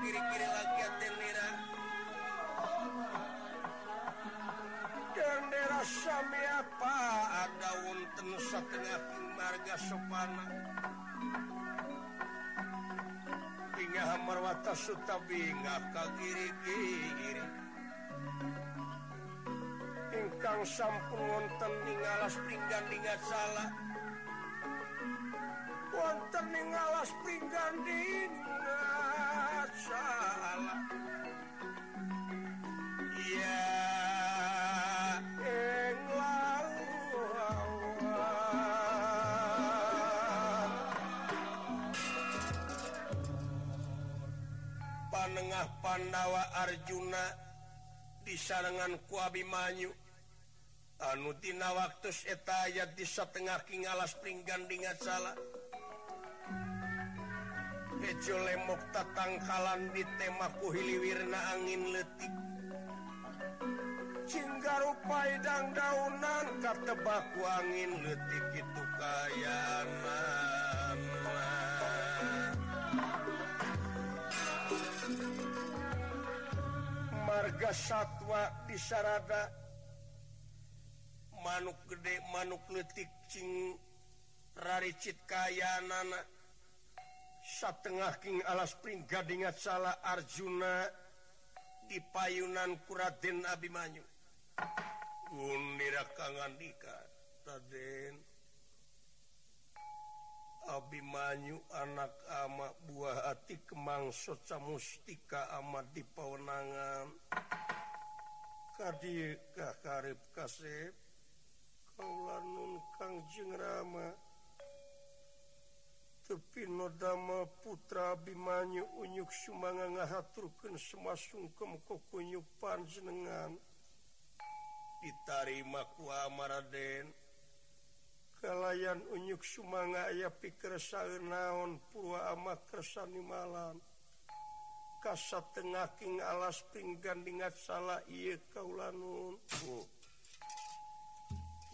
kiri-kiri lagi atenira dendera sami apa? Ada wonten setengah marga sopana. Inga marwata suta bingah ka kiri-kiri. Ingkang sampun wonten ningalas pinggan dingat salah Wonten ningalas pinggan dingat salah ya panengah Pandawa Arjuna disarangan kuabimanyu anutina waktu etayat di setengah King alas pring gandingat salah lemok tatangkalan di temakuhiliwirna angin letik Cinggaru Padang daunan katebaku angin letik itu kayana Marga satwa di Sarada. Manuk gede manuk letik cing raricit kayana satengah King alas pringga dingat salah Arjuna di payunan Kuraden Abimanyu. Raden Abimanyu anak ama buah hati kemang soca mustika amat di pewenangan. Kadikah karib kasep kaulanun Kangjeng Rama. Sepinodama putra Bimanyu unyuk Sumanga ngahaturkan semua sungkem kokunyuk panjenengan. Ditarima ku Amaraden kalayan unyuk Sumanga aya pikersa naon purwa ama kersani malam. Kasat tengah king alas pinggan dingat salah iya kaulanun. Oh.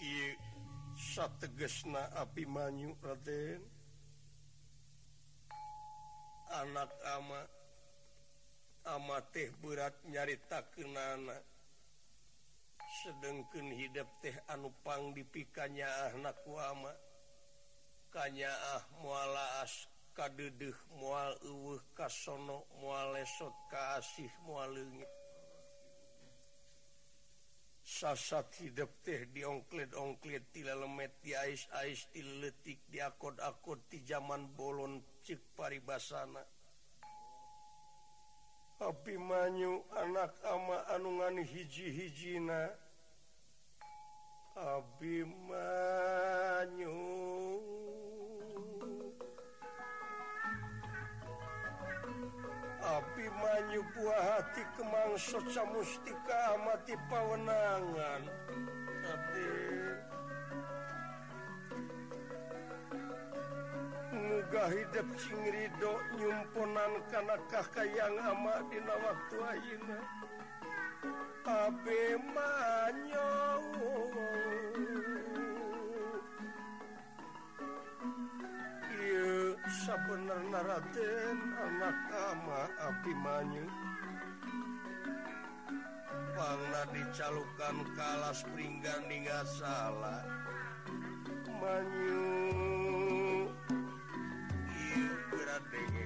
iya sategesna api manyu Raden. anak ama ama teh berat nyarita kenana sedengken hidup teh anupang dipikanya anak wama kanya ah, ah mualaas kadedeh mual uwuh kasono mualesot kasih mualengit sasat hidup teh diongklid-ongklid tila lemet di ais-ais diletik diakod-akod di zaman bolon cik paribasana. Abi manyu anak ama anungan hiji-hijina Abi manyu Abimanyu buah hati kemang soca mustika mati pawenangan. Muga hidup sing Ridho nyumponan kanakah yang ama dina waktu Aina Abimanyu sabener Raden anak ama Abimanyu Bangla dicalukan kalas pringgan hingga salah Manyu Iu beradenge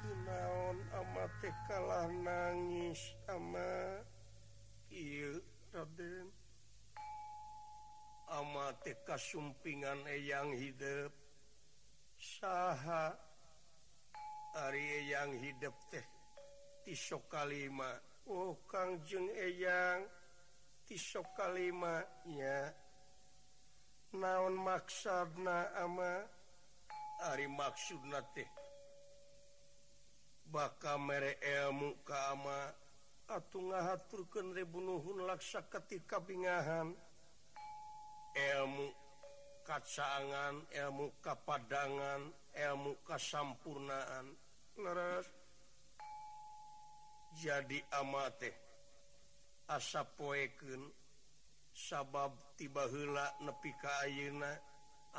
Kunaon ama teh kalah nangis ama. Iu Raden. amatika kasumpingan eyang hidup. Saha Ari yang hidup teh tisok kalima. Oh Kangjeng eyang tisok kalimanya naon maksabna ama? Ari maksudna teh baka mere elmu kama atuh ngahaturkeun rebunuhun laksa ketika bingahan ilmu kacangan ilmu kapadangan ilmu kasampurnaan. Leres jadi amate asa poeken sabab tiba hela nepi kauna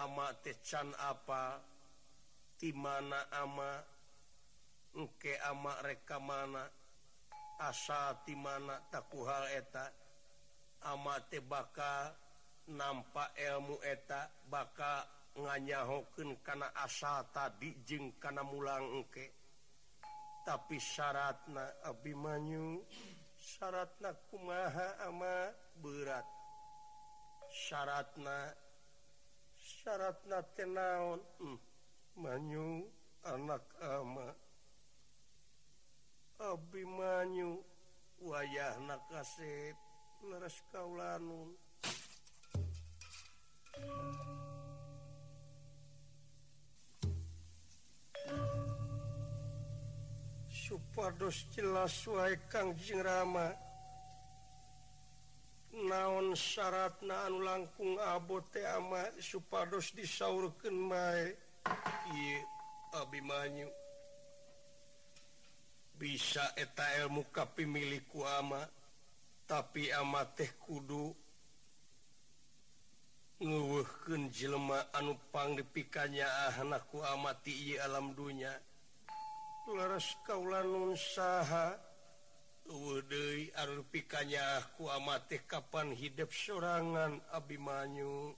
amate can apa dimana ama eke ama reka mana asa dimana takku takuhal eta amate bakal nampak ilmu eta baka nganyahoken karena asa tadi jeng karena mulang eke tapi syaratna Abimanyu syaratna kumaha ama berat. Syaratna syaratna tenaon hmm. Manyu anak ama. Abimanyu wayah nakasep leres kaulanun supados jelas suai Kangjing Rama. Naon syarat naan langkung abote ama supados disaurken mae? Abimanyu. Bisa eta ilmu kapi milik ama tapi ama teh kudu nuduhken jelema anu pang dipikanya ah, anakku amati ieu alam dunya. Laras kaula nun saha Uday pikanya aku ah, amati kapan hidup sorangan Abimanyu?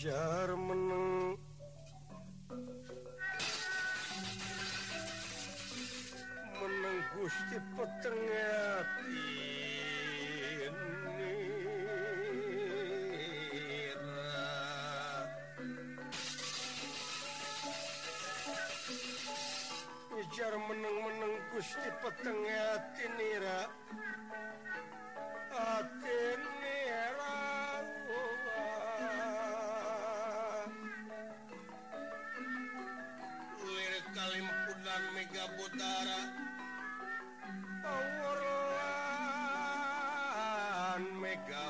Jar meneng. Meneng Gusti petengah jar menang-menang Gusti petengahira lir Kalimpunan Mega Butara. Mega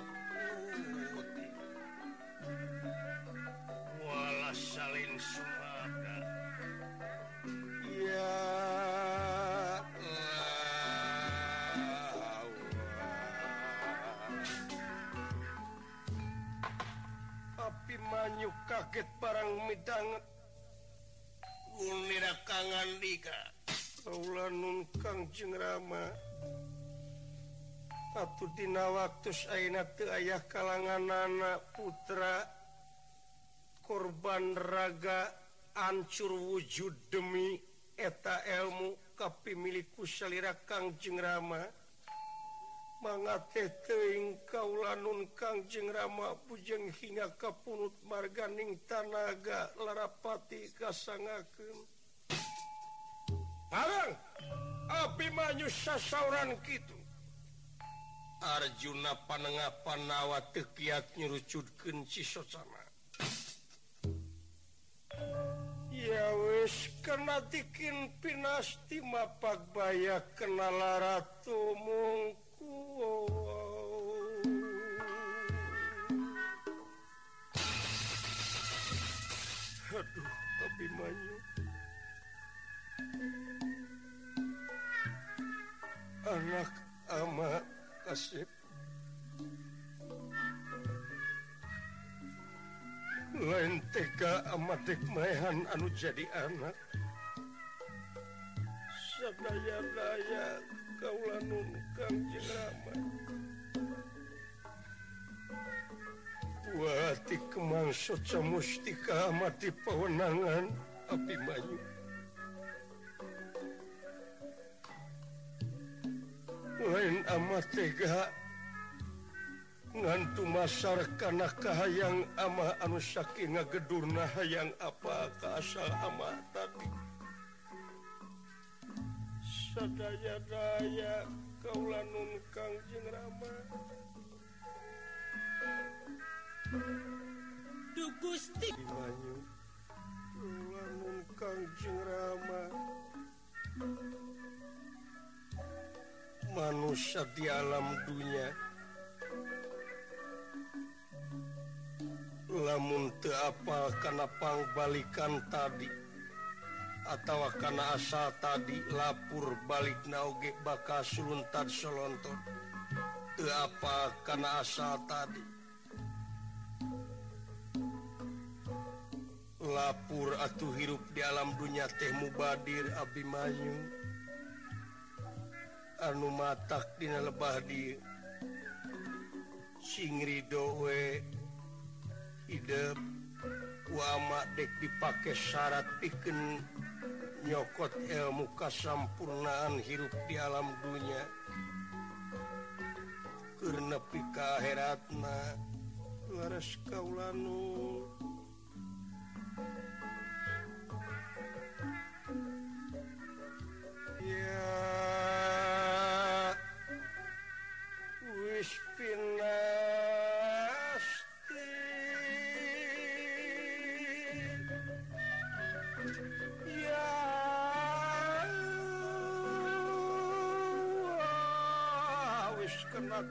kaget barang midanget. Kangan Kangrama Abdina waktu ayah kalangan anak putra. Korban raga ancur wujud demi eta ilmu kapi milikku salira Kang jengrama mangateing teing kaulanun Kangjeng Rama Pujeng hingga kapunut marganing tanaga larapati kasangaken Parang api manyu sasauran kitu. Arjuna panengah panawa tekiat nyurucudkeun sisocana Ya wis kena dikin pinasti mapak baya kenala ratu mung Aduh Abimanyu Anak ama kasih Lain tega ama Dikmahan anu jadi anak. Sadaya-daya kaulanun Kang Jenama Watikmangsud mustika mati pewenangan api Bayu lain amat tega ngantu masar karena kahayang ama anu saking ngagedurna hayang apa kaasal ama tadi sadaya daya kaulanun kang kangjeng rama Du Gusti. Kangjeng Rama manusia di alam dunia. Lamun teu apal kana pangbalikan tadi atau karena asal tadi lapur balik nauge bakal suruntan solonton. Teu apa kana asal tadi. lapur atau hirup di alam dunia tehmu Badir Abimayu anu matakdina lebah di singridowe hidup wama dek dipakai syarat piken nyokot ilmu kasampurnaan hirup di alam dunia karena pika heratna laras kaulanu.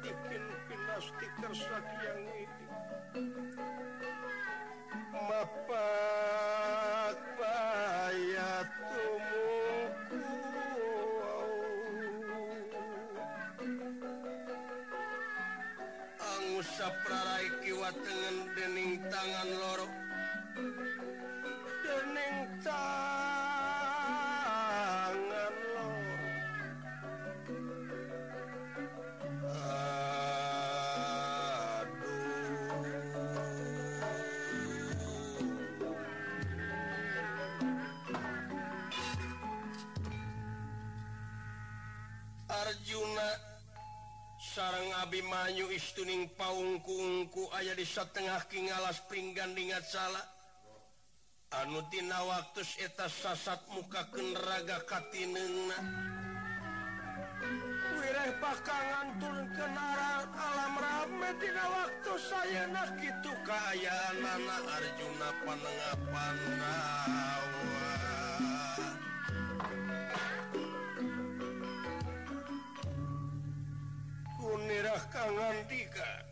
bikin pinasti kersak yang ini mapak bayat tumuku angusa prarai kiwa dening tangan loro. Dening tangan sarang Abimanyu istuning paungkuungku aya di setengah King alas pringgan dingat salah anutina waktu eta sasat muka kenraga Katina wireh pakangan turun kenaran alam rametina waktu saya na gitu keayaan anak Arjuna panengapan rawa daerah Kangantika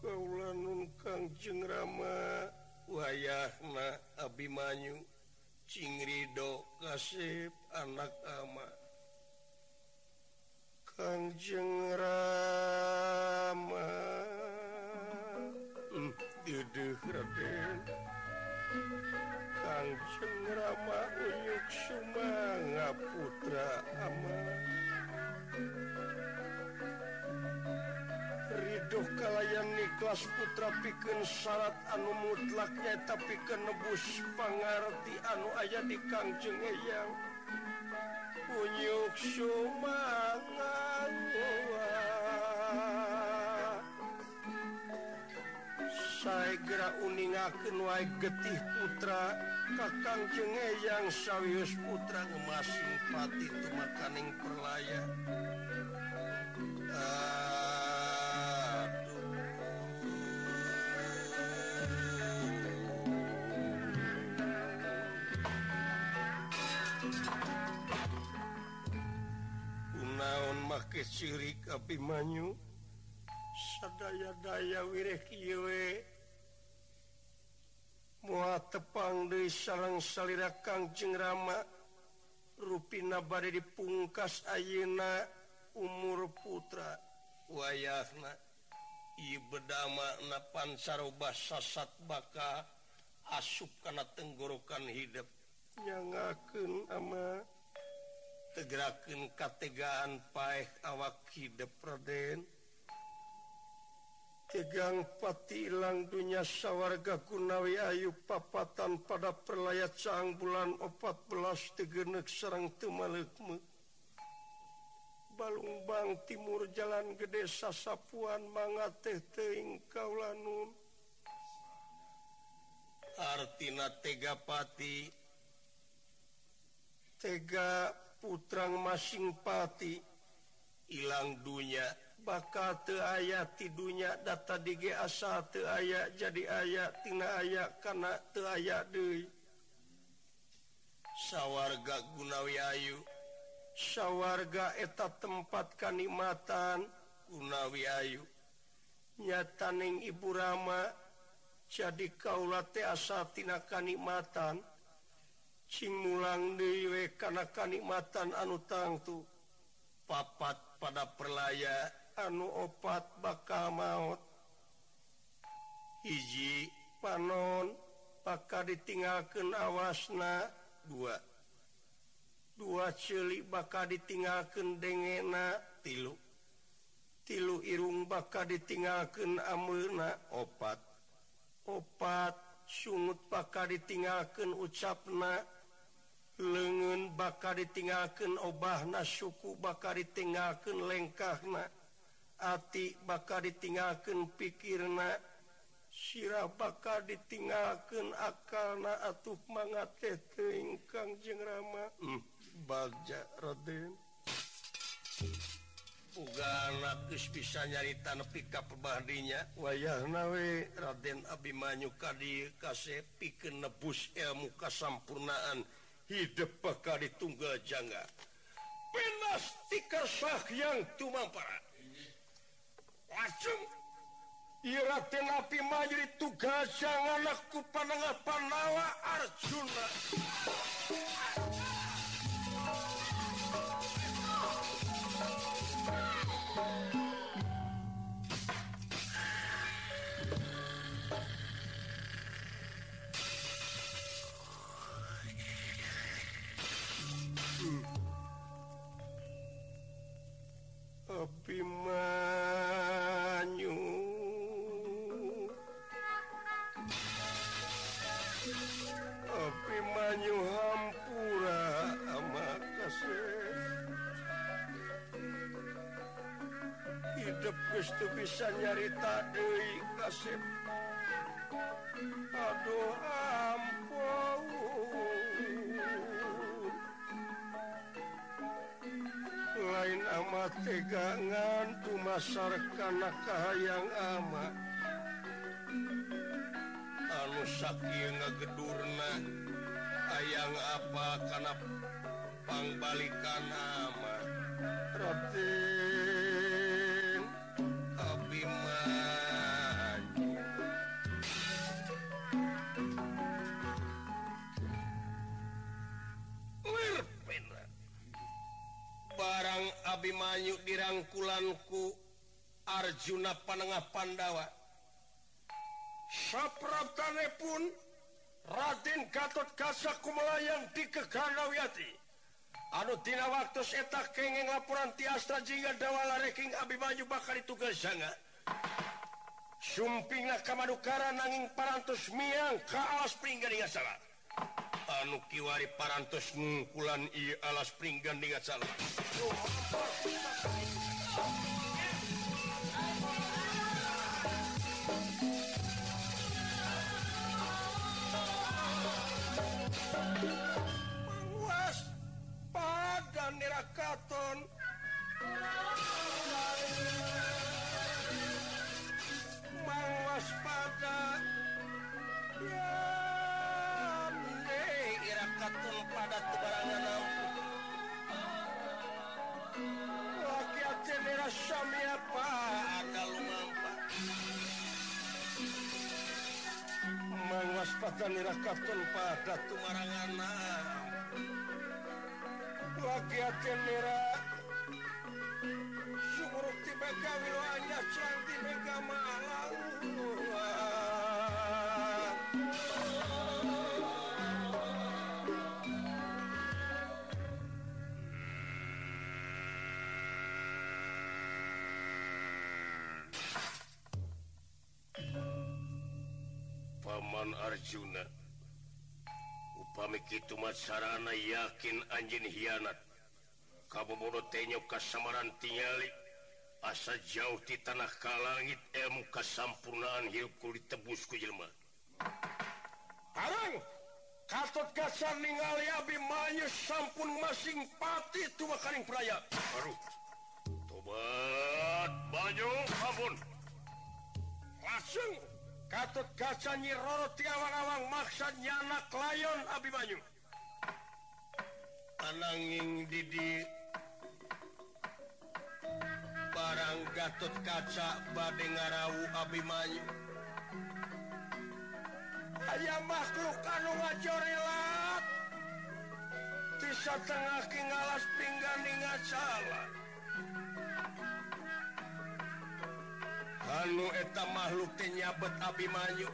kaulanun kang jengrama wayahna Abimanyu Cingrido Kasep anak ama. Kang jengrama hmm, Dedeh Raden. Kang jengrama unyuk Sumanga Putra Ama. asuh kalayan Niklas Putra piken syarat anu mutlaknya tapi kenebus pengerti anu ayah di Kangjeng Eyang. Punyuk sumangan saya gerak uningaken wae getih putra kakang jengeyang sawius putra ngemasing pati tumakaning perlayan tapi Manyu. Sadaya-daya wirwe mua tepang di sarang salira Kangjeng Rama. Ruina bad dipungkas Ayeuna umur putra. Wayahna Ibedama napansaroba sasat baka asup kana tenggorokan hidup. Nyangakeun ama tegerakan kategaan paek awaki depraden tegang pati ilang dunya sawarga kunawi Ayu papatan pada perlayat sang bulan 14 tegenek Serang Tumalekmu Balungbang Timur Jalan Gede Sasapuan manga teh teing kaulanun. Artina tega pati. Tega putrang masing pati. Hilang dunya bakal te aya tidunya data DG asa te aya jadi ayat tina aya karena te aya De sawwarga Gunawi Ayu. Sawwarga eta tempat kanikmatan Gunawi Ayu. Nyataning Ibu Rama jadi kaula teasatina kenikmatan Cinglang diwe karena kenikmatan anu tangtu papat pada perlaya anu opat bakal maut hiji panon maka ditinggalkan awasna. Dua. Dua celik bakal ditinggalkan dengena. Tilu. Tilu irung bakal ditinggalkan amurna opat. Opat sungut bakal ditinggalkan ucapna. lengen bakar ditingken obah na suku bakar ditingken lengkah na ati bakar ditingken pikir na sirah bakar ditingken akal na atuh mangate teingkang jeng rama hmm. baja Raden. Uga bisa nyarita pika ka wayah nawe Raden Abimanyu kadi kasih pikeun nebus ilmu kasampurnaan. hidup peka di tunggal jangga. Penas tikar sah yang tumampara. Lajeng ira api majri tugas jangan aku panengah panawa arjuna. itu bisa nyarita Dewi kasih. Aduh ampun. Lain amat tegangan tumasarkan kahayang ama. Anu sakit ngegedurna ayang apa karena pangbalikan ama. Roti. Arjuna Panengah Pandawa. Sapraptane pun Raden Gatot Kaca kumelayan di Keganawiyati anu dina waktu etak kenging laporan ti Astra jingga dawala reking Abimanyu bakal ditugas sanga Sumpingna kamadukara nanging parantos miang ka alas pringgan ingat salah. Anu kiwari parantos ngungkulan i alas pringgan ingat salah. merakapkan pada tumarangan. Rakyat merah Arjuna upami Kitumat sarana yakin anjing hianat. Kabupaten tenyok Kasamaran tingali asa jauh di tanah kalangit ilmu kasampurnaan hidupku ditebus ku jelma. Karang katut kasan ningali abi manyu sampun masing pati tua karing praya. Baru Tobat banyu ampun. Langsung Katut kaca nyiroro tiawang-awang maksa nyanak layon Abimanyu Ananging Didi barang Gatut kaca bade ngarawu Abimanyu Aya makhluk anu ngajorelat Tisa tengah kingalas pinggan di ngacalan. anu eta makhluknya bet Abimanyu.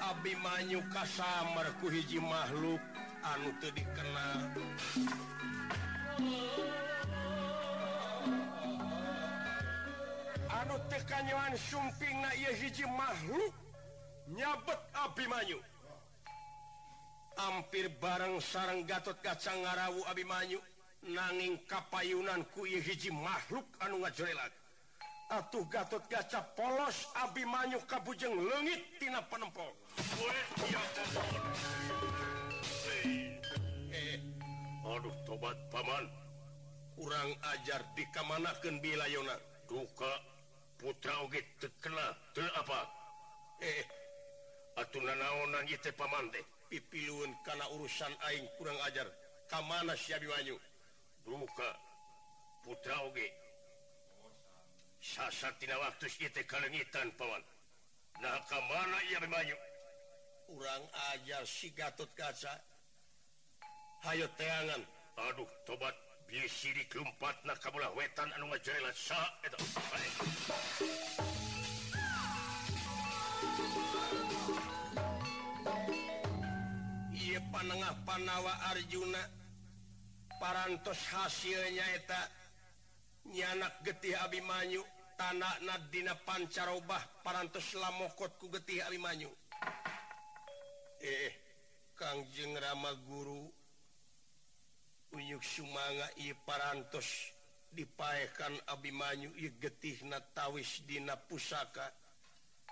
Abimanyu kasamarku hiji makhluk anu tuh dikenal. Anu tekanyuan sumping na hiji makhluk nyabet Abimanyu. Hampir bareng sarang Gatot kacang ngarawu Abimanyu nanging kapayunan ku hiji makhluk anu ngajorelaku atuh Gatot Gaca polos Abimanyu Kabujeng legit tina penempol. Eh, aduh tobat Paman. Kurang ajar dikamanakan bilayona. Duka putragit terkena ter apa eh atun naonan Paman deh pipiun karena urusan Aing kurang ajar. Kamana Syabiwanyu duka putragit satina waktu kelengitan pawan. Nah ke mana ia bermayu kurang ajar si Gatot kaca. Hayo teangan. Aduh tobat. Bisi diempat nah kamulah wetan anu ngajelat ia panengah Panawa Arjuna. Parantos hasilnyaeta nyanak getih Abimanyu tanak Nadina pancarobah paranteslah mokotku getih Abimanyu. Eh Kangjeng Rama guru Uyuk Sumanga I parantos dipaekan Abimanyu I getih natawis dina pusaka.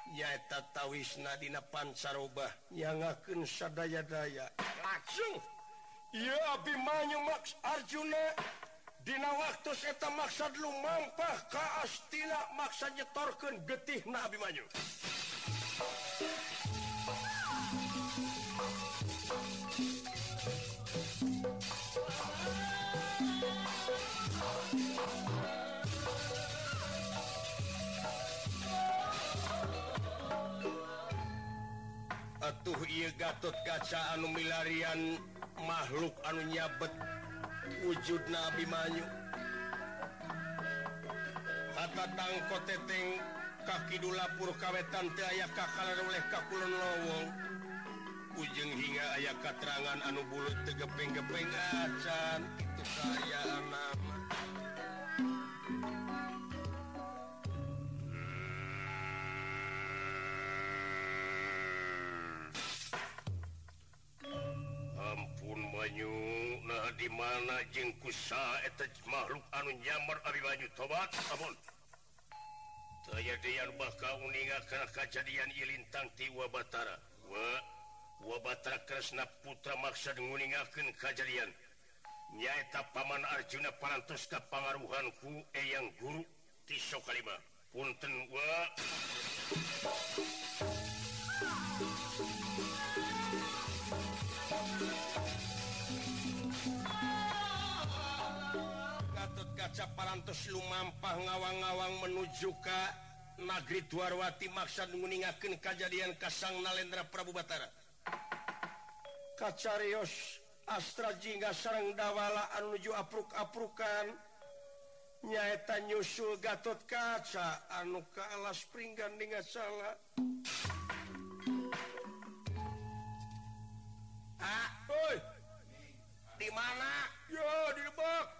Nyaeta tawis Nadina pancarobah nyangakeun sadaya-daya. Langsung! Iya Abimanyu Max Arjuna! Dina waktu seta maksad lu mampah ka astina maksa nyetorkeun getih na Abimanyu Atuh ia Gatot kaca anu milarian makhluk anu nyabet wujud Nabi Manyu Mayu tangkoteteng kaki dulapur kawetan aya kakalan oleh Kakulon Lowong. Ujung hingga ayah katerangan anu bulut tegepeng-gepeng acan. Itu saya nama hmm. ampun Bayu di mana jengkusa makhluk anu nyamar Abilanyu tobat Dayyan bakal meninggalkan kejadian Ilintang Tiwa Batara wa wabatara Kresna putra maksud meninggalkan kejadian nyaeta Paman Arjuna parantos ke pengaruhanku eyang guru Tiso Kalima Punten wa. caparantos Lumampah ngawang-awang menuju ka Nagri Dwarwati maksad menguningaken kejadian Kasang Nalendra Prabu Batara Kacarios Astra Jingga sarang Dawala anuju apruk-aprukan nyaeta nyusul Gatot Kaca anu ka alas pringgan dengan salah ah, oi. di mana yo di lebak.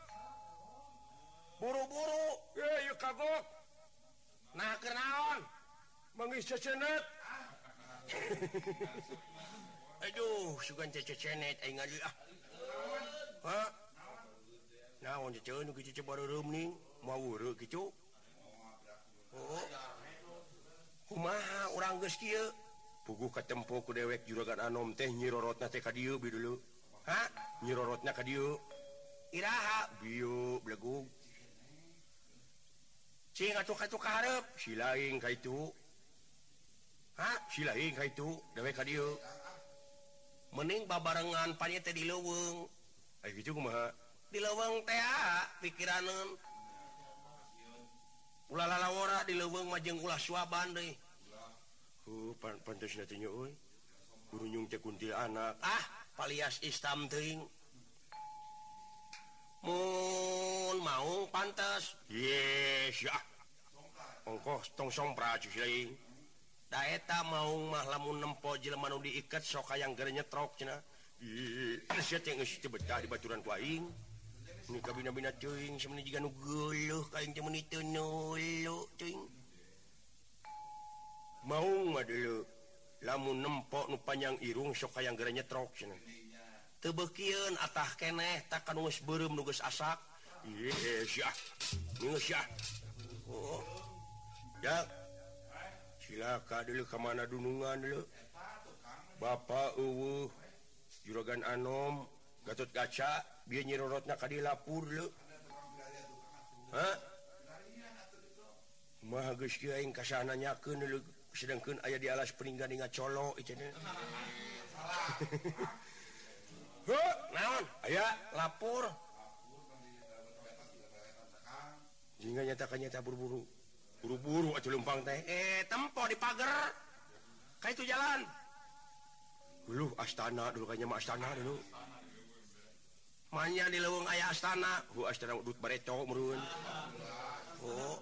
buru-buru. Kagok nah kenaon? Mengis cecenet aduh sugan cecenet aing ngaji ah. Ha naon ceceun nu kieu bareureuum ning mau weureu kitu oh. Kumaha urang geus kieu? Puguh katempo ku dewek juragan anom teh nyirorotna teh ka dieu bi dulu. Ha nyirorotna ka dieu. Iraha. Bieu blegug. itu. Mening babarengan panyete di leweng. Gitu kumaha? Di leweng teh pikiran ulah lalawara di leweng majeng ulah suaban deh uh, pantas gurunyung tekuntil anak ah palias istam teuing. Mun mau pantas. Daeta mau mah lamun nempo Jelmanu diikat soka yang gernya trok betah di baturan kuing ini kabina-bina cuing semuanya juga nuguluh kain cuman itu nulu cuing mau mah dulu lamun nempok nu panjang irung soka yang gernya trok cina tebekiun atah keneh takkan ngus berem nugus asak. Oh. ya. Silaka dulu kemana dunungan dulu Bapak Uwu juragan Anom Gatot kaca biar nyirorotnya kadi lapur lu Hah? Maha geus kieu aing kasana nyakeun sedangkeun aya di alas peringgan ingat colo itu. aya lapor. Hingga nyatakannya tak buru-buru. Buru-buru atau lumpang teh. Eh tempo di pagar kayak itu jalan. Dulu astana dulu kayaknya mah astana dulu. Manya di leweng ayah astana. Hu astana dut bareto merun oh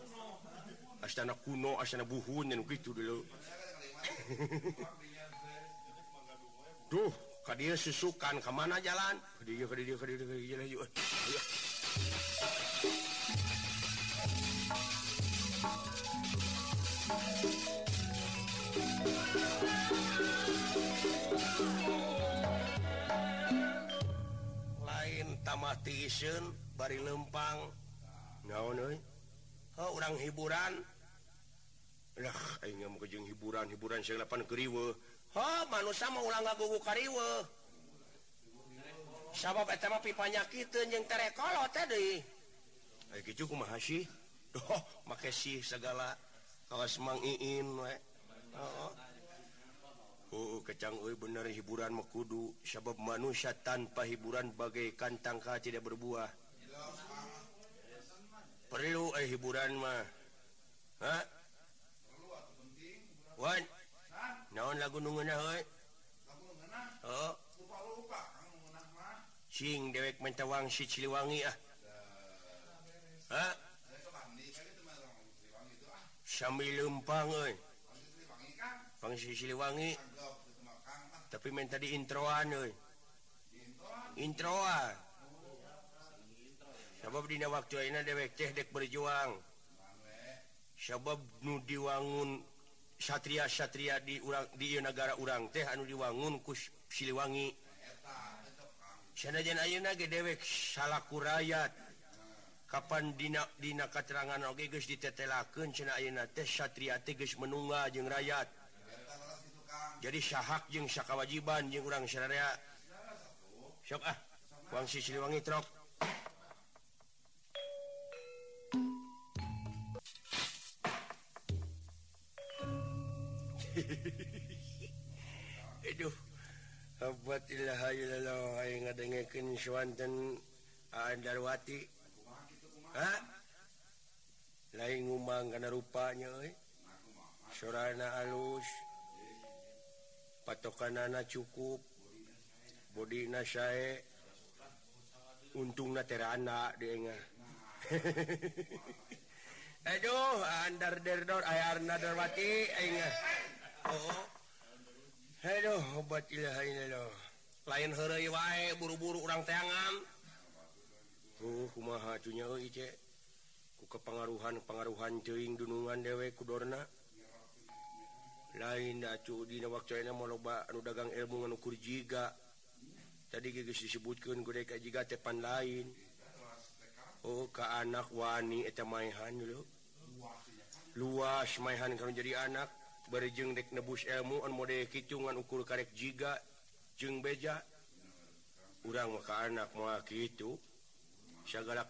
astana kuno astana buhun yang gitu dulu. Duh. dia susukan kemana jalan? Dia, dia, dia, lain tamatiun bari lempang. Oh, orang hiburan. Mau kejeng hiburan hiburan selapan keriwe. Oh, manusia mau ulang gugu kariwe. Sabab eta mah pipanya kitu jeung terekolo teh deui. Aya kitu kumaha sih? Doh make sih segala kawas mang iin we. Oh. uh, kecang euy bener hiburan mah kudu. Sabab manusia tanpa hiburan bagaikan tangka tidak berbuah. Perlu eh hiburan mah. Ha Wan, naon lagunungan oh. sing dewek mentawang si Ciliwangi ah sambil lempang pangsi Ciliwangi tapi minta di introan euy introan sabab dina waktu ini dewek teh dek berjuang sabab nu diwangun Satria Satria di urang di negara urang teh anu diwangun ku Siliwangi. Sanajan Ayeuna ge dewek salaku rakyat kapan dina dina katerangan oge geus ditetelakeun cenah ayeuna teh satria teh geus menungga jeung rakyat jadi syahak jeung sakawajiban jeung urang syariah. Sok ah wangsi Siliwangi trok. Ah, Darwati. Lain ngumang karena rupanya eh. Surana alus. Patokan anak cukup body saya eh. untung anak dia Aduh andar derdor ayar nadarwati oh Aduh obat ilah ini loh lain here wae buru-buru orang teangan tuh kumaha cunya ku kepengaruhan pengaruhan ceing dunungan dewek kudorna lain dacu di waktu ini mau loba anu dagang ilmu ngukur jiga tadi geus disebutkeun ku deka jiga tepan lain. Oh ke anak wani eta maihan dulu. Luas maihan kalau jadi anak. Berjeng dek nebus ilmu an mode kicungan ukur karek jiga. jeng beja urang maka anak mau gitu segala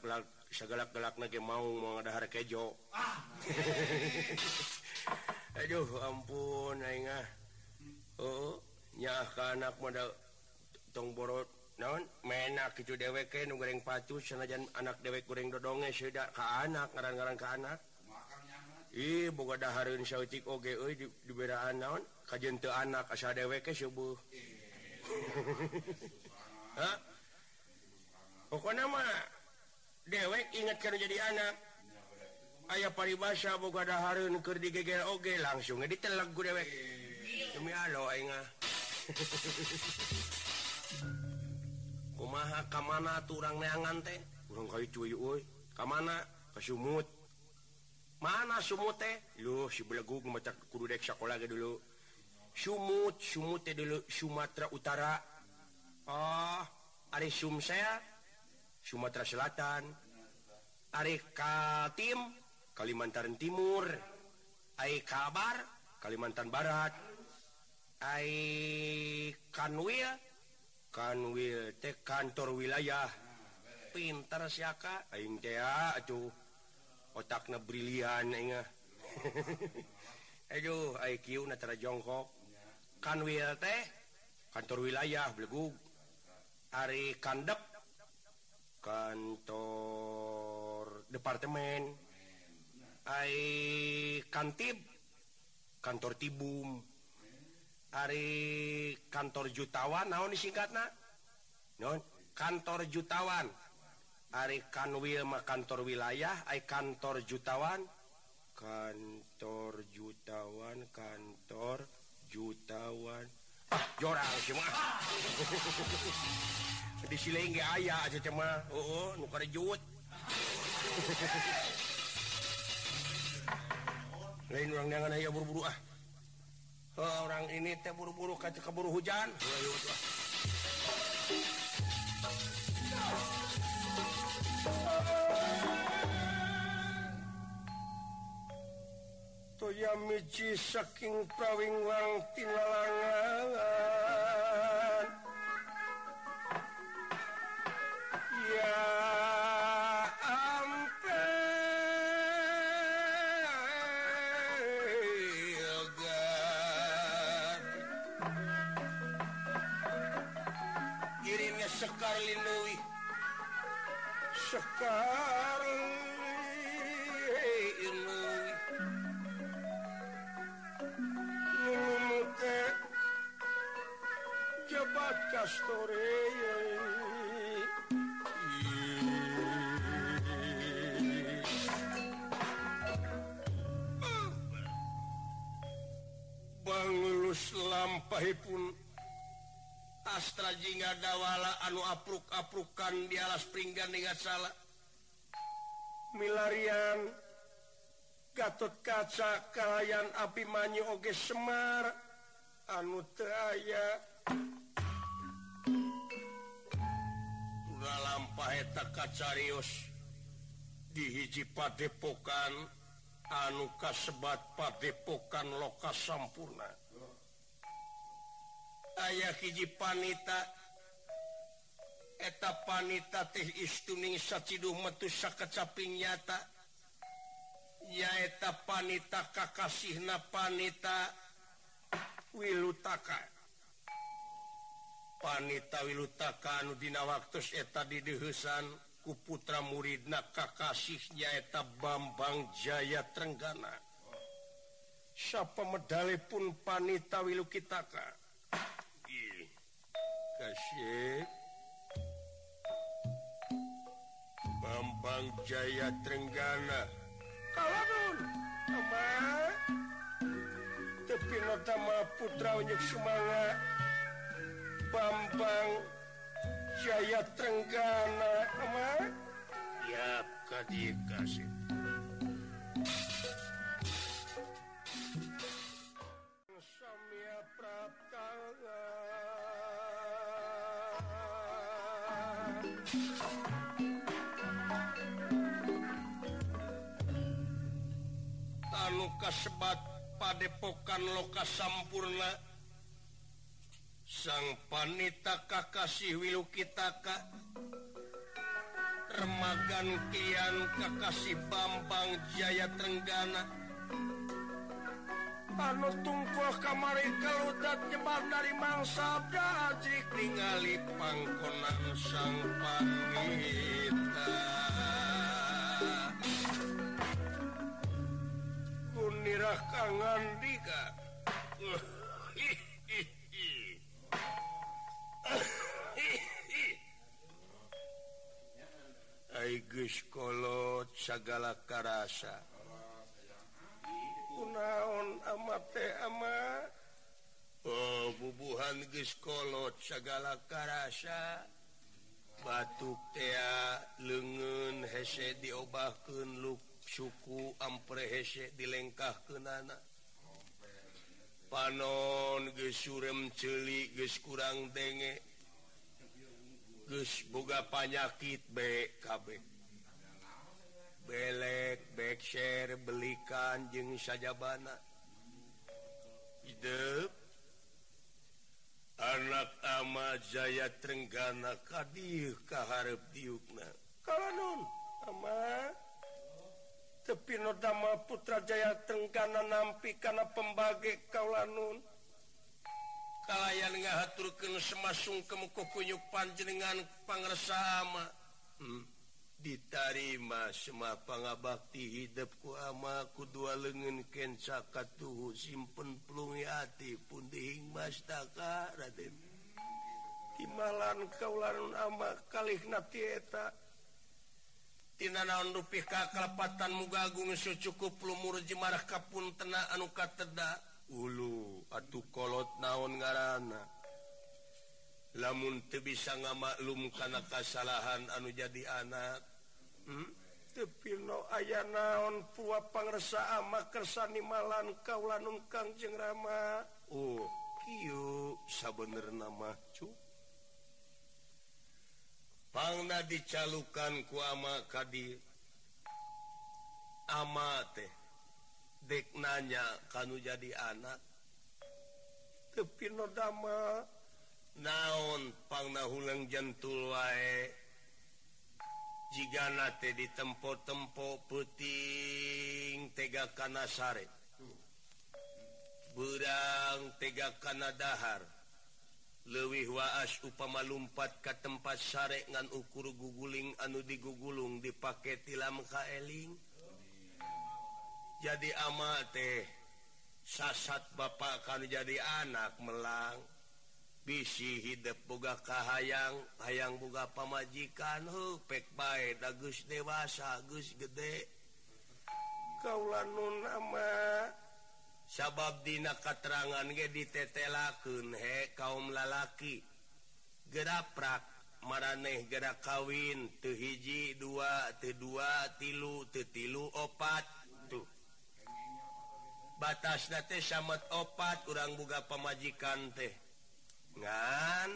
segala gelak lagi mau mau ngadahar kejo ah. aduh ampun aing ah oh nya ka anak mah tong borot naon menak itu dewek nu goreng pacu sanajan anak dewek goreng dodonge sudah ka anak ngaran-ngaran ka anak Ih, boga dahareun sautik oge euy di, di beraan naon kajentu anak asa dewek ke subuh. Ih. pokok nama dewek ingat kalau jadi anak. Ayaah paribasa boga ada Harunker di geger oge langsung ditelak gue dewek. Demi halo ah. kumaha kamana turang neangan teh? Kurang kali cuy uy kamana? Ke sumut mana sumut teh? Lu si belegu memecak kudu dek sekolah dulu. sumut sumut dulu Sumatera Utara. Oh Ari saya Sumatera Selatan. Ari Kaltim Kalimantan Timur. Ai Kabar Kalimantan Barat. Ai Kanwil Kanwil teh kantor wilayah. Pinter siaka aing teh aduh otakna brilian aing ah. Aduh IQ natara jongkok. kanwil teh kantor wilayah belegu Ari kandep kantor departemen. Ari kantib kantor tibum. Ari kantor jutawan naon disingkatna? Non kantor jutawan. Ari kanwil mah kantor wilayah ai kantor jutawan. Kantor jutawan kantor jutawan. Ah, cuma di siling ayah aja cuma oh, oh nuker jut lain orang dengan ayah buru-buru ah. Oh, orang ini teh buru-buru kaca keburu hujan. Oh, yuk, ah. Surya mici saking prawinglang tingalangan pringgan salah milarian Gatot kaca kayan api manyi oge Semar. Anuaya udah lampaeta kacarius dihiji Padepokan anu kasebat Padepokan lokas sampurna. Ayah hiji panita eta panita teh istuning saciduh metu sakacaping nyata. Yaeta panita kakasihna panita wilutaka. Panita wilutaka anu dina waktu eta didehusan ku putra muridna kakasih nyaeta Bambang Jaya Trenggana. Siapa medali pun panita wilukitaka? Kasih. Bambang Jaya Trenggana. Tapi utama putra unyuk semangat Bambang Jaya Trenggana ama? ya kasih. Samya Nuka sebat padepokan loka sampurna. Sang panita Kakasih Wilu kitaka remagan Kian Kakasih Bambang Jaya Tenggana anu tungkul kamari keludat nyebar dari mangsa dajik ningali pangkonan sang panita. kangandiga Aigus kolot segala karasa. Unaon amate ama? Oh bubuhan geskolot segala karasa. Batuk tea lengen hese diobahkan lupa suku amprehese dilengkah ke nana panon gesurem celi ges kurang denge ges boga panyakit BKB belek backshare belikan jeng saja bana hidup anak ama Jaya Trenggana Kadir kaharep diukna. Kalau non ama tepinodama Putra Jaya Tenggana nampi karena pembagi kaulanun kalian ngahaturkan semasung kemuku kunyuk panjenengan pangersama. Hmm. diterima semua pangabakti hidupku ama kedua lengan kenca katuhu simpen pelungi hati pun dihing mastaka raden. Kimalan kaulan ama kalih natieta eta. Tina naon rupih ka kalepatan mugagung secukup lumur jemarah kapun tena anu teda ulu atuh kolot naon ngaana lamun te bisa ngamaklum karena kesalahan anu jadi anak hmm? tepino aya naon pua pangresa ama kersani malan kaulanungkang jengrama oh kiu sabener nama cukup pangna dicalukan ku ama kadir. Ama teh dek nanya kanu jadi anak. Tepi nodama naon pangna hulang jentul wae. Jika nate di tempo-tempo puting tega kana sare burang tega kana dahar. lewih waas upama lumpat ke tempat sare ngan ukur guguling anu digugulung dipakai tilam kaeling jadi ama teh sasat Bapak kan jadi anak melang. Bisi hidup boga kahayang hayang buga pamajikan huh, pek baik dagus dewasa gus gede. Kaulan nun ama sababdina katerangan ge ditetelakeun he kaum lalaki. Geraprak maraneh gerak kawin teu hiji dua teu dua tilu teu tilu opat tuh. Batas nate samet opat urang buga pamajikan teh. Ngan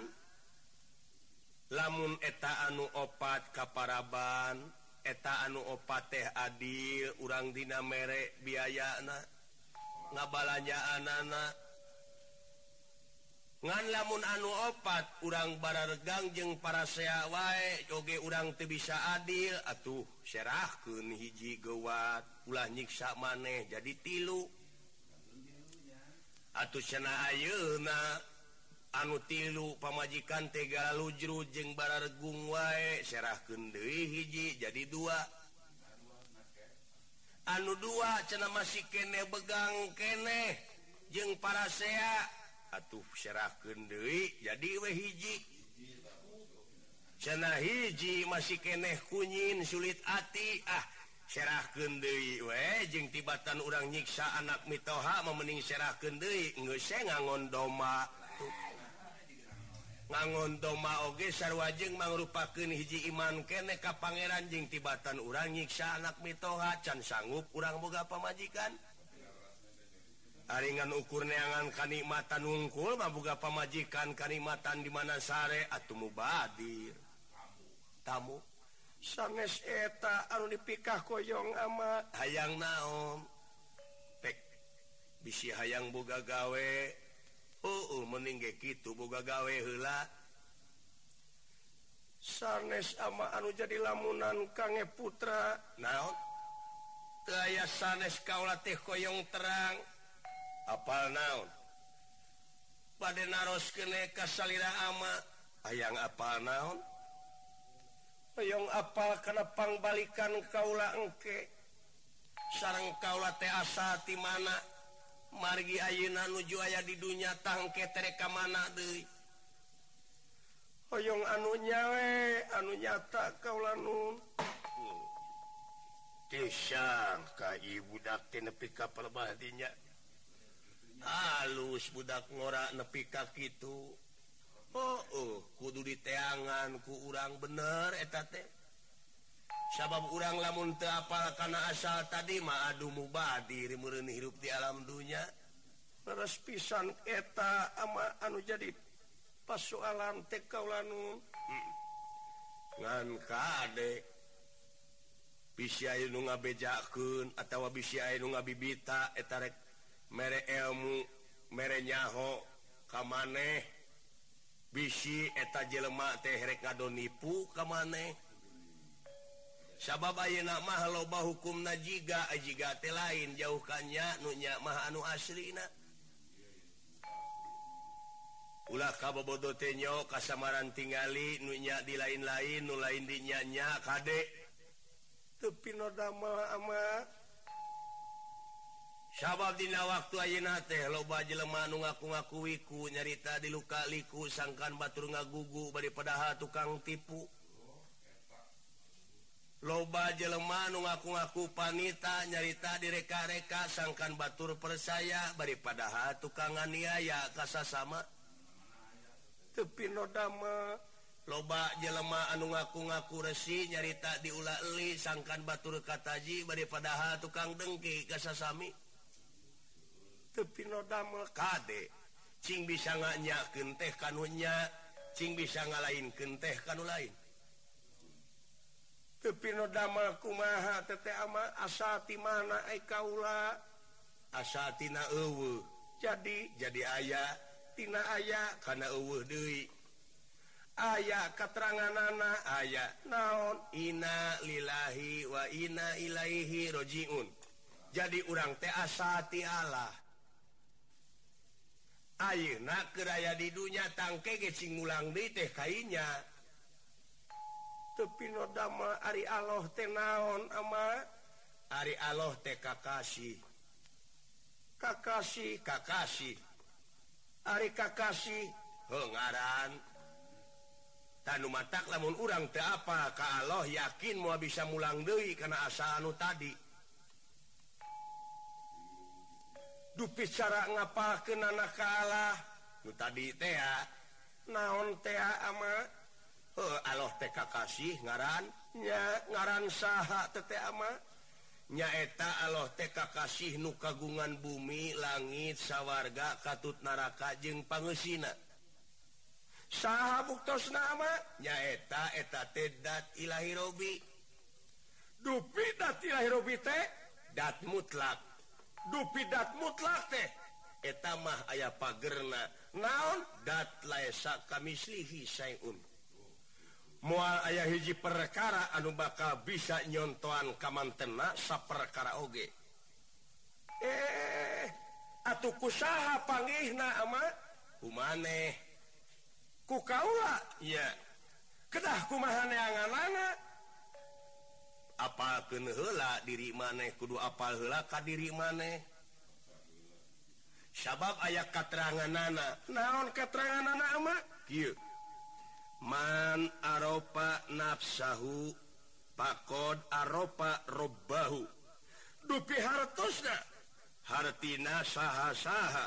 lamun eta anu opat kaparaban eta anu opat teh adil urang dina merek biaya na ngabalanyaan anak ngan lamun anu opat urang bararegang jeung para sea wae joge urang te bisa adil. Atuh serahkeun hiji gewat ulah nyiksa maneh jadi tilu. Atuh cenah ayeuna anu tilu pamajikan tega lujru jeung bararegung wae serahkeun deui hiji jadi dua. anu dua cena masih kene begang kene. Jeng para sea. Atuh serah deui jadi we hiji. Cena hiji masih keneh kunyin sulit ati. Ah serah deui we jeung tibatan urang nyiksa anak mitoha memening serahkeun deui. Geus ngangondoma tuh ngangon doma oge sarwajeng mangrupakeun hiji iman kene ka Pangeran jeung tibatan urang nyiksa anak mitoha can sanggup urang boga pamajikan. Aringan ukur neangan kanikmatan ungkul mabuga pamajikan kanikmatan di mana sare atau mubadir tamu sanges eta anu dipikah koyong ama hayang naon. Pek bisi hayang boga gawe Oh, oh, uh, mening gitu boga gawe hela sanes ama anu jadi lamunan kange putra. Naon? Aya sanes kaula teh koyong terang. Apal naon? Pada naros kene kasalira ama. Ayang apal naon? Koyong apal karena pangbalikan kaula engke. Sarang kaula teh asa di mana? margi Ayeuna nuju aya di dunya tangketereka mana deui? Hoyong anu nyawe anu nyata kaun oh. ka budak nepi kapalbahnya halus budak ngora nepi ka gitu Oh, oh kudu diteangan ku urang bener etate sabab urang lamun apa karena asal tadi ma aduh mubadi murni hidup di alam dunya. Terus pisan eta ama anu jadi pasalan tekau lanu hmm. ngan kade bisa nu ngabejakeun atawa bisa nu ngabibita eta mere ilmu mere nyaho ka maneh. Bisi eta jelemak tehrek ngadonipu ka maneh. sababa namah loba hukum najiga ajigate lain jauhkannya nunya ma anu asrina. Ulah kabobodo kabobodotenyo kasamaran tingali nunya di lain-lain nu lain dinyanya kadek tepi nodama ama. Sabab dina waktu ayeuna teh loba jelema nu ngaku-ngakuiku nyarita di luka liku sangkan batur ngagugu bari padahal tukang tipu. loba Jeleman ngaku-ngaku panita nyarita direka-reka sangkan Batur persaya daripada tukangan niaya kasa sama tepi nodama loba Jelema anu ngaku-ngaku resi nyarita diulali sangkan Batur kataji daripada tukang dengki kasasami. Tepi nodama kade Cing bisa nganya kente kanunya Cing bisa ngalain kente kanu lain. tepino damal kumaha tete ama asati mana ai kaula. Asatina eueuh. Jadi jadi ayah tina ayah kana eueuh deui. Ayah kateranganana ayah naon? Ina lillahi wa ina ilaihi rojiun. Jadi urang teh asati Allah. Ayeuna keur aya di dunya tangke ge cing mulang deui teh kainya. tepinodama Ari Allah tenaon ama? Ari Allah teh Kakashi. Kakashi. Ari Kakashi. Pengaran tan mata lamun urang teh apa? Kalau yakin mau bisa mulang Dewi karena asa anu tadi. Dupi cara ngapa ke nana kalah tadi teh naon teh ama? Allah TK kasih ngarannya ngaran saha tete nyaeta Allah TK kasih nu kagungan bumi langit sawwarga katut naraka jeung pangesina. Saha buktos nama nyaeta eta tedat Ilahirobi dupi dat Ilahirobi teh? Dat mutlak. Dupi dat mutlak teh? Etamah ayah pagerna. Naon? Dat laesa kamislihi sayun mual ayah hiji perkara anu bakal bisa nyontoan kamantena sa perkara oge. Eh atuh kusaha panggihna ama? Kumane ku kaula? Iya. Kedah kumaha neangan-angan apalkeun heula diri maneh kudu apal heula ka diri maneh sabab aya katerangan nana naon katerangan nana ama? Kieu. man aropa nafsahu pakod aropa robbahu. Dupi hartosna. Hartina saha-saha.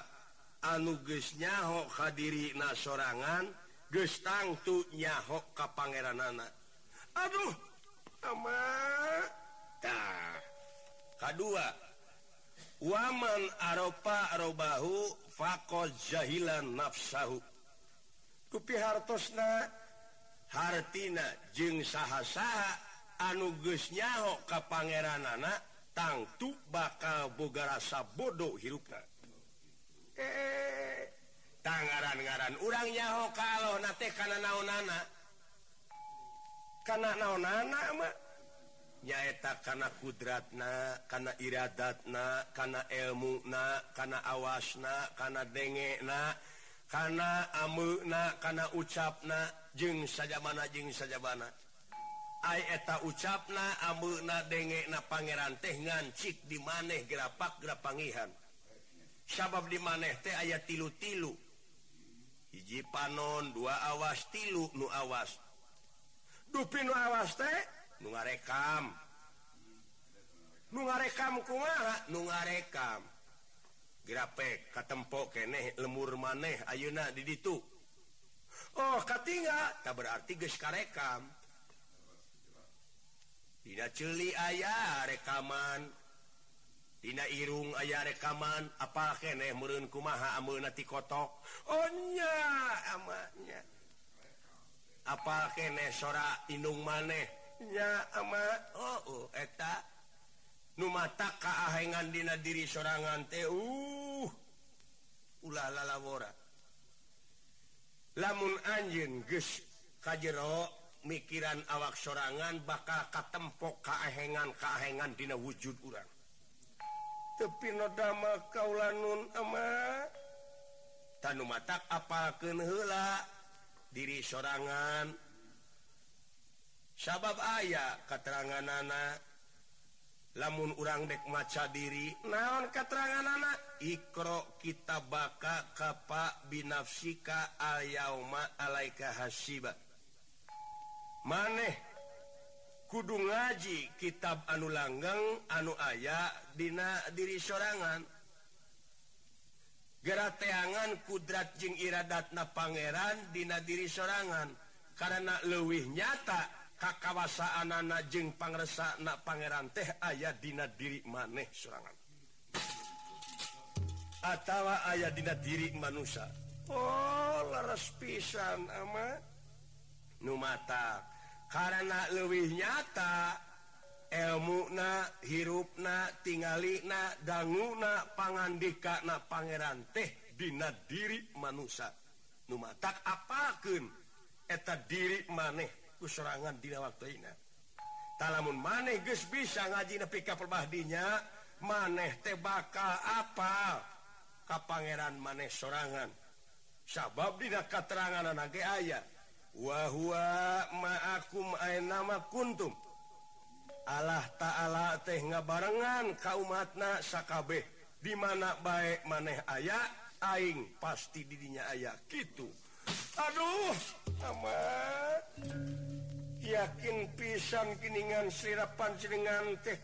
Anu geus nyaho kadiri na sorangan geus tangtu nyaho ka pangeranana. Aduh ama. Tah. Kedua waman aropa robahu fakod jahilan nafsahu. Dupi hartosna. hartina jeung saha-saha anugesnyaho ka Pangeran anak tangtu bakal boga rasa bodoh hirupna. Eh tangaran-garan urang nyaho kalau nate kana naonana. Kana naonana mah? Nyaeta kana kudratna kana iradatna kana elmuna kana awasna kana dengekna kana amuna kana ucapna. jeng saja mana jeng saja mana eta ucapna amuna denge na Pangeran teh ngancik di maneh gerapak gerapangihan. Sabab di maneh teh aya tilu-tilu. Hiji panon dua awas tilu nu awas. Dupin nu awas teh nu ngarekam. Nu ngarekam kumaha? Nu ngarekam. Grapek katempok keneh lemur maneh ayeuna di ditu. Oh tak berarti rekam tidak celi ayah rekaman. Dina Irung ayah rekaman apa keeh merunku maha nati kotok? Ohnya amatnya apa keeh sora inung manehnya ama. Oh, oh, eta. Numata kaahenngan dina diri sorangan teh uh ulah lalawora. lamun anjin kajjero mikiran awak sorangan bakal katempok keahengan keahengan dina wujud urang. Tepi nodama kaulanun ama tan mata apa hela diri sorangan. Sabab ayah keterangan anak lamun urang dek maca diri naon keterangan anak Iqro kita baka kapa binafsika ayauma alaika hasiba. Maneh kudu ngaji kitab anu langgeng anu aya dina diri sorangan. Gerateangan kudrat jeung iradatna pangeran dina diri sorangan. Karena lewih nyata kakawasaan anak jeng pangresa na Pangeran teh ayah dina diri maneh serangan atawa ayah dina diri manusia. Oh leres pisan ama. Numata karena lewih nyata elmuna hirupna tinggalina danguna pangandika na Pangeran teh dina diri manusia. Numatak apaken eta diri maneh. ku serangan di waktu talamun maneh guys bisa ngaji pika perbahdinya maneh tebaka apa ka Pangeran maneh sorangan. Sabab tidak keterangan anak ayawahwa kuntum. Allah ta'ala teh nga barengan kaumatna Sakabeh. Dimana baik maneh ayat aing pasti didinya ayat gitu. Aduh ama yakin pisan kiningan sirapan jenengan teh.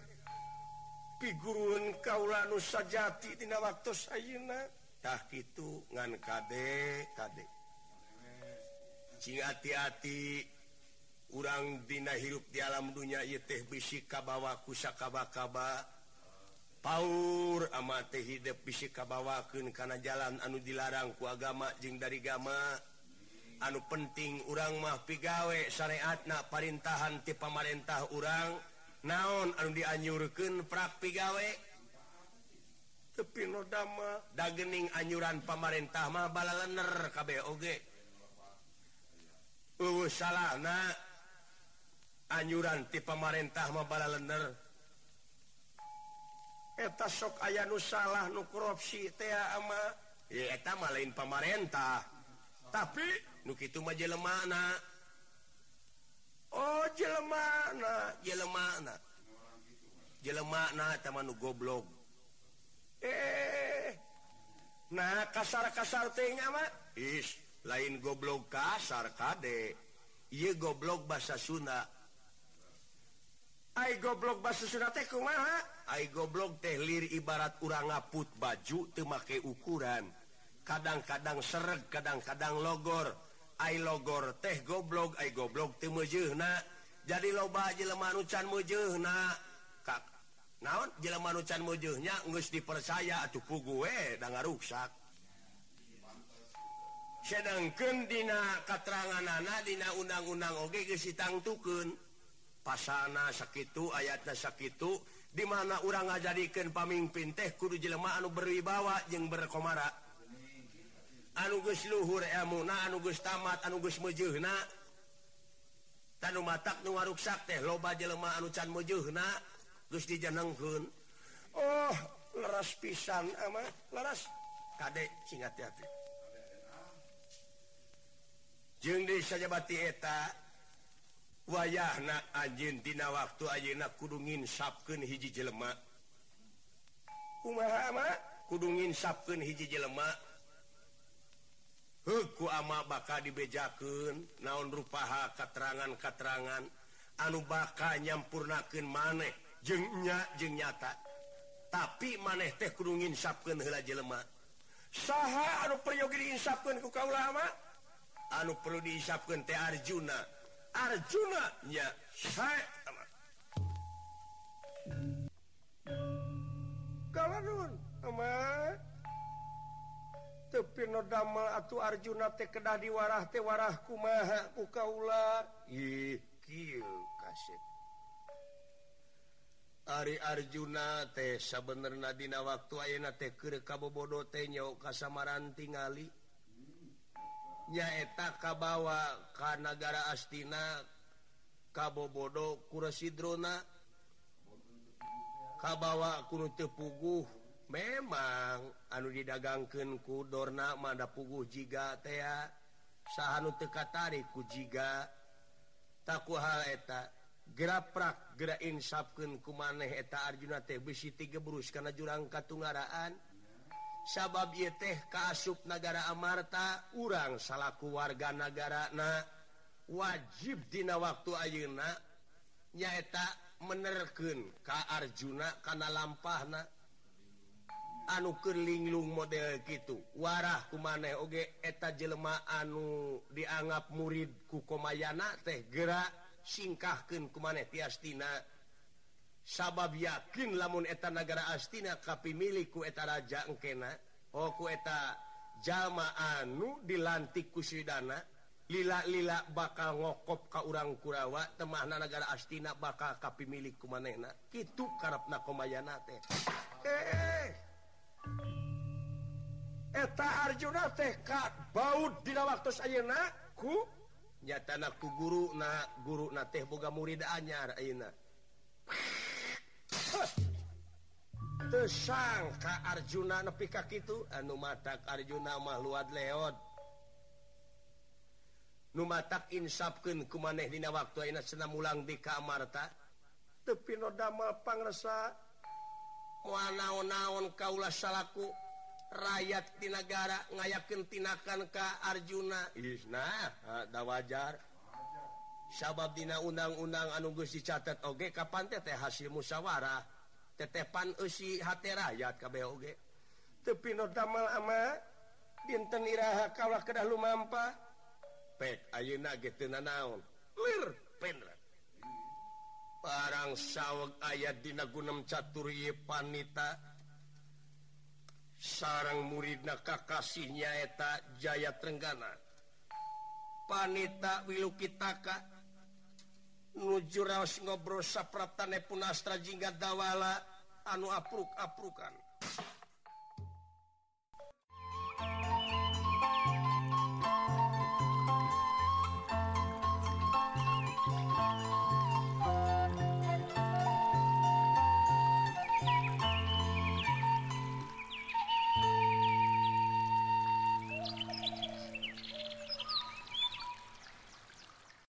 Figurun kaula nu sajati dina waktu ayeuna tah kitu ngan kade kade. Cing hati-hati urang dina hirup di alam dunia ieu teh bisi kabawa ku sakaba-kaba Paur ama teh hidup bisi kabawakeun kana jalan anu dilarang ku agama jeung dari gama. anu penting urang mah pigawe syariatna perintahan ti pamarentah urang. Naon anu dianyurkeun prak pigawe? Tepi nodama dagening anyuran pamarentah mah balalener kabeh oge. Uh salahna. Anyuran ti pamarentah mah balalener. Eta sok aya nu salah nu korupsi teh ama. Ya eta mah lain pamarentah. tapi itu maja mana Oh mana mana makna teman goblok. Eh nah kasar-kasar kasarnya is lain goblok kasar kadek ye goblok bahasa Sunda. Hai goblok bahasa Sunda teh kumaha? Hai goblok tehlir ibarat urang ngaput baju temakai ukuran. kadang-kadang sereg kadang-kadang logor. Ay logor teh goblok ay goblok tim mujuna jadi loba jeleman ucan mujuna kak naon? Jeleman mujuhnya ngus dipercaya atuh pugue dan ngaruksak sedangkan dina keterangan anak dina undang-undang oge gesi tangtukeun pasana sakitu ayatnya sakitu dimana orang ngajadikan pamimpin teh kudu jelema anu berwibawa jeung berkomara. anuges Luhur elmuna anuges tamat anuges mejuna tan mata nuwaruksak teh loba jelema anucan mejuna Gu dijenenghun Oh leras pisan eh, ama leras kadek singat hati-hati. Jeng saja batti eta wayah na anjintina waktu ayeak kudungin sapken hiji jelemak kumaha ama kudungin sapken hiji jelemak heku ama bakal dibejaken naon rupaha katerangan-katerangan anu baka nyampurnaken maneh jengnya jeng nyata. Tapi maneh teh kurungin sapken hela jelemak saha anu peryogi diinsapkan ku kau lama anu perlu diisapkan teh Arjuna. Arjuna nya saya kalau nun amat tepinodamel atau Arjuna teh kedah diwarah teh warah kumaha ku kaula ih kieu kasep Ari Arjuna teh sabener nadina waktu ayeuna teh keur kabobodo teh nyawa kasamaran tingali. Nyaeta kabawa ka nagara Astina kabobodo kurasidrona kabawa kunu teu puguh. memang anu didagangkan kudorna manda pugu jika sahanu teka ku jika takku hal eta geraprak gera insapken ku maneh eta Arjuna teh besi tiga berus karena jurang katunggaraan sabab ye teh kaasup negara Amarta urang salahku warga negara na wajib dina waktu ayeuna nyaeta menerken ka Arjuna karena lampah na anu kelinglung model gitu. Warah ku maneh oge eta jelema anu dianggap murid ku komayana teh gerak singkahken ku maneh tiastina sabab yakin lamun eta negara astina kapi milikku eta raja engkena Oku eta jama anu dilantik kusidana lila-lila bakal ngokop ka urang Kurawa temahna negara astina bakal kapi milikku manehna. Gitu karep na komayana teh. Eh eta Arjuna TK baut di waktu sayakunya tanahku guru na guru na teh boga murid anyar tersangka Arjuna nepi kaki itu anu mata Arjuna mah luat leot. Nu mata insapkeun kumaneh dina waktu ayeuna cenah mulang di ka Amarta tepi nodamal pangresa naon-naon Kaula salahku rakyat di negara ngayakentinakan Ka Arjuna. Isna da wajar. Sabab Dina undang-undang anugus dicatat Oge kapan tete hasil musyawarah tetepan usi hat rakyat KBG tepi notamal ama dinten iraha kalah kedah lumpa pek Ayeuna getuna naon lir penra barang sawwak ayat Dina Guam Caturi panita. Sarang murid na kakasihnya eta Jaya Trenggana. Panita Wilu kitaka nuju Raos ngobrol sapraptane Punastra jingga dawala anu apruk-aprukan.